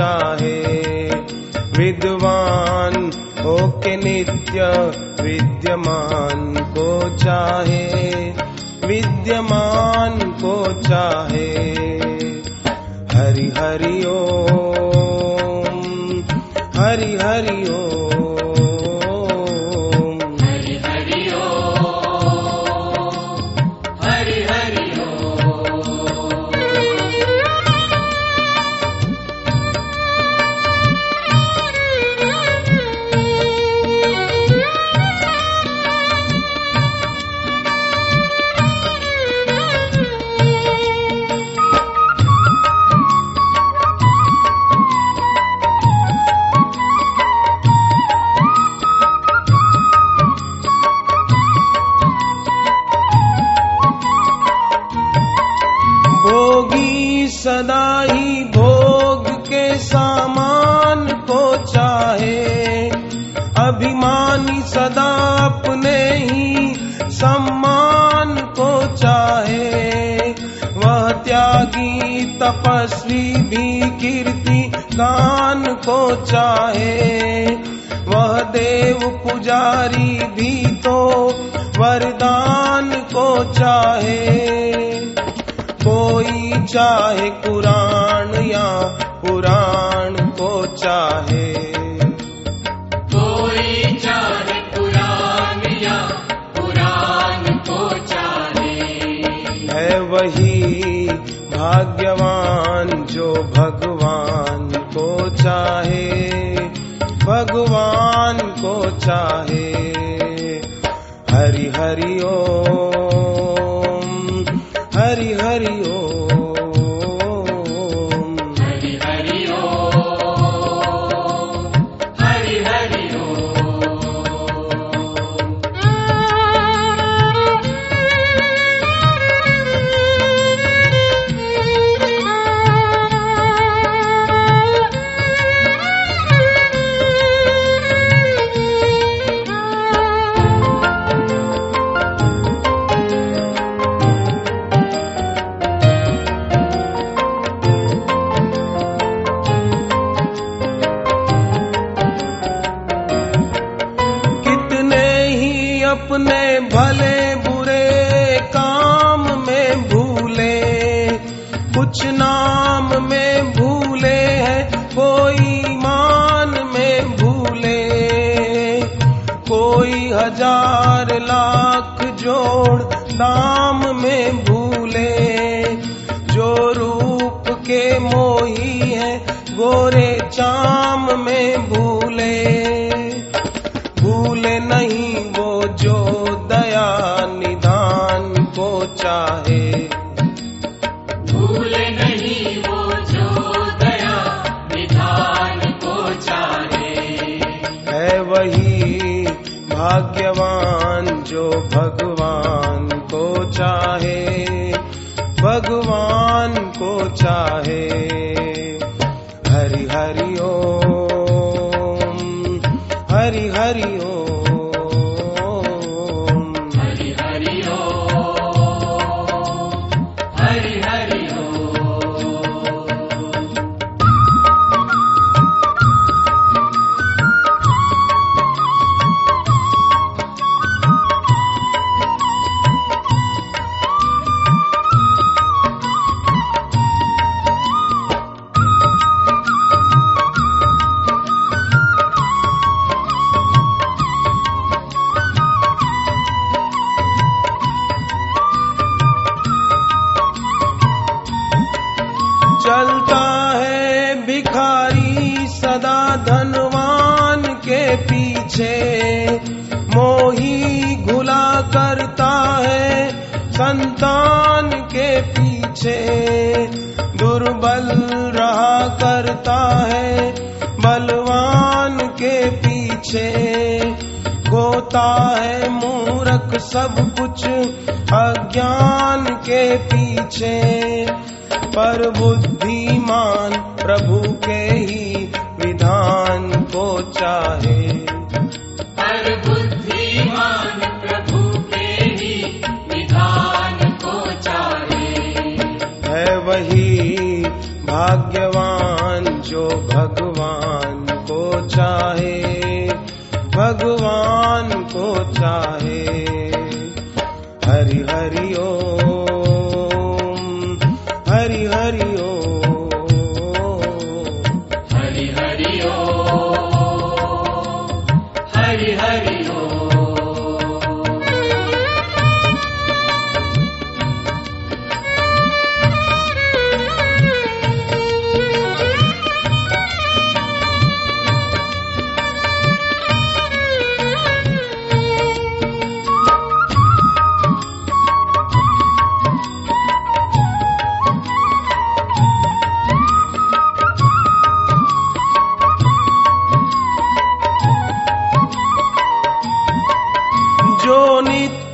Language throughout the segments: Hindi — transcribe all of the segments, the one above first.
चाहे। विद्वान हो के नित्य विद्यमान को चाहे। विद्यमान को चाहे। हरि हरि ओम, हरि हरि ओम। अभिमानी सदा अपने ही सम्मान को चाहे। वह त्यागी, तपस्वी भी कीर्ति गान को चाहे। वह देव पुजारी भी तो वरदान को चाहे। कोई चाहे कुरान या पुराण को चाहे। वही भाग्यवान जो भगवान को चाहे, भगवान को चाहे। हरि हरि ओम, हरि हरि ओम। अपने भले बुरे काम में भूले। कुछ नाम में भूले हैं, कोई मान में भूले। कोई हज़ार लाख जोड़ दाम में भूले। जो रूप के मोही है, गोरे चाम में भूले भूले। भाग्यवान जो भगवान को चाहे भगवान को चाहे। हरि हरि ओम हरि हरि ओम। चलता है भिखारी सदा धनवान के पीछे। मोही घुला करता है संतान के पीछे। दुर्बल रहा करता है बलवान के पीछे। गोता है मूरख सब कुछ अज्ञान के पीछे। पर बुद्धिमान प्रभु के ही विधान को चाहे। पर बुद्धिमान प्रभु के ही विधान को चाहे। है वही भाग्यवान जो भगवान को चाहे भगवान को चाहे। हरि हरि ओम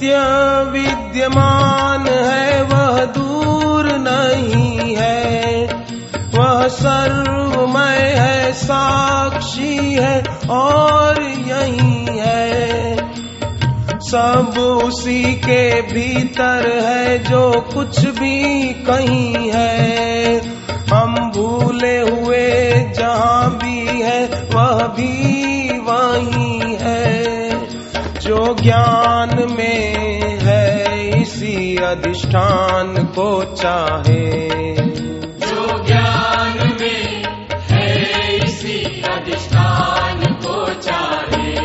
नित्य विद्यमान है, वह दूर नहीं है। वह सर्वमय है, साक्षी है और यही है। सब उसी के भीतर है, जो कुछ भी कहीं है। हम भूले हुए जहाँ भी है, वह भी वही है। जो ज्ञान में अधिष्ठान को चाहे। जो ज्ञान में है इसी अधिष्ठान को चाहे।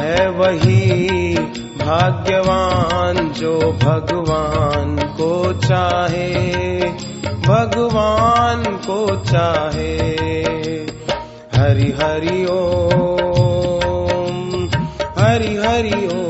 है वही भाग्यवान जो भगवान को चाहे। भगवान को चाहे। हरि हरि ओम हरि हरि ओम।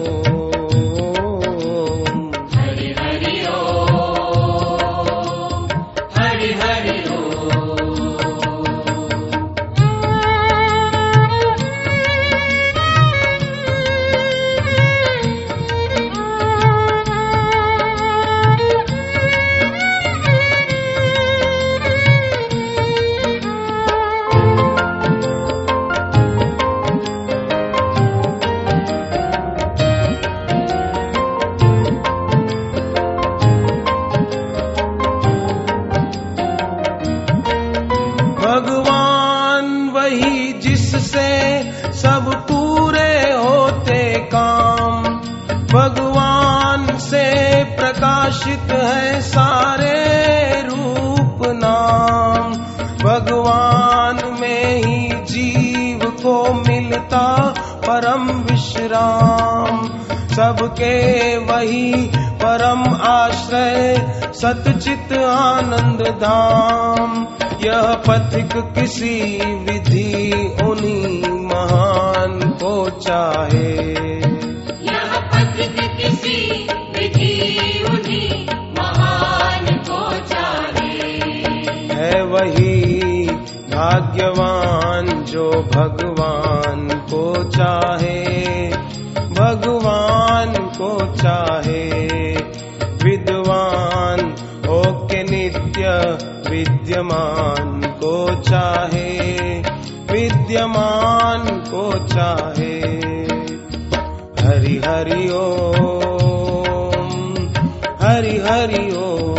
विश्राम सबके वही परम आश्रय सतचित आनंद धाम। यह पथिक किसी विधि उन्हीं महान को चाहे। यह पथिक किसी विधि उन्हीं महान को चाहे। है वही भाग्यवान जो भगवान को चाहे। विद्वान हो के नित्य विद्यमान को चाहे। विद्यमान को चाहे। हरि हरि ओम, हरि हरि ओम।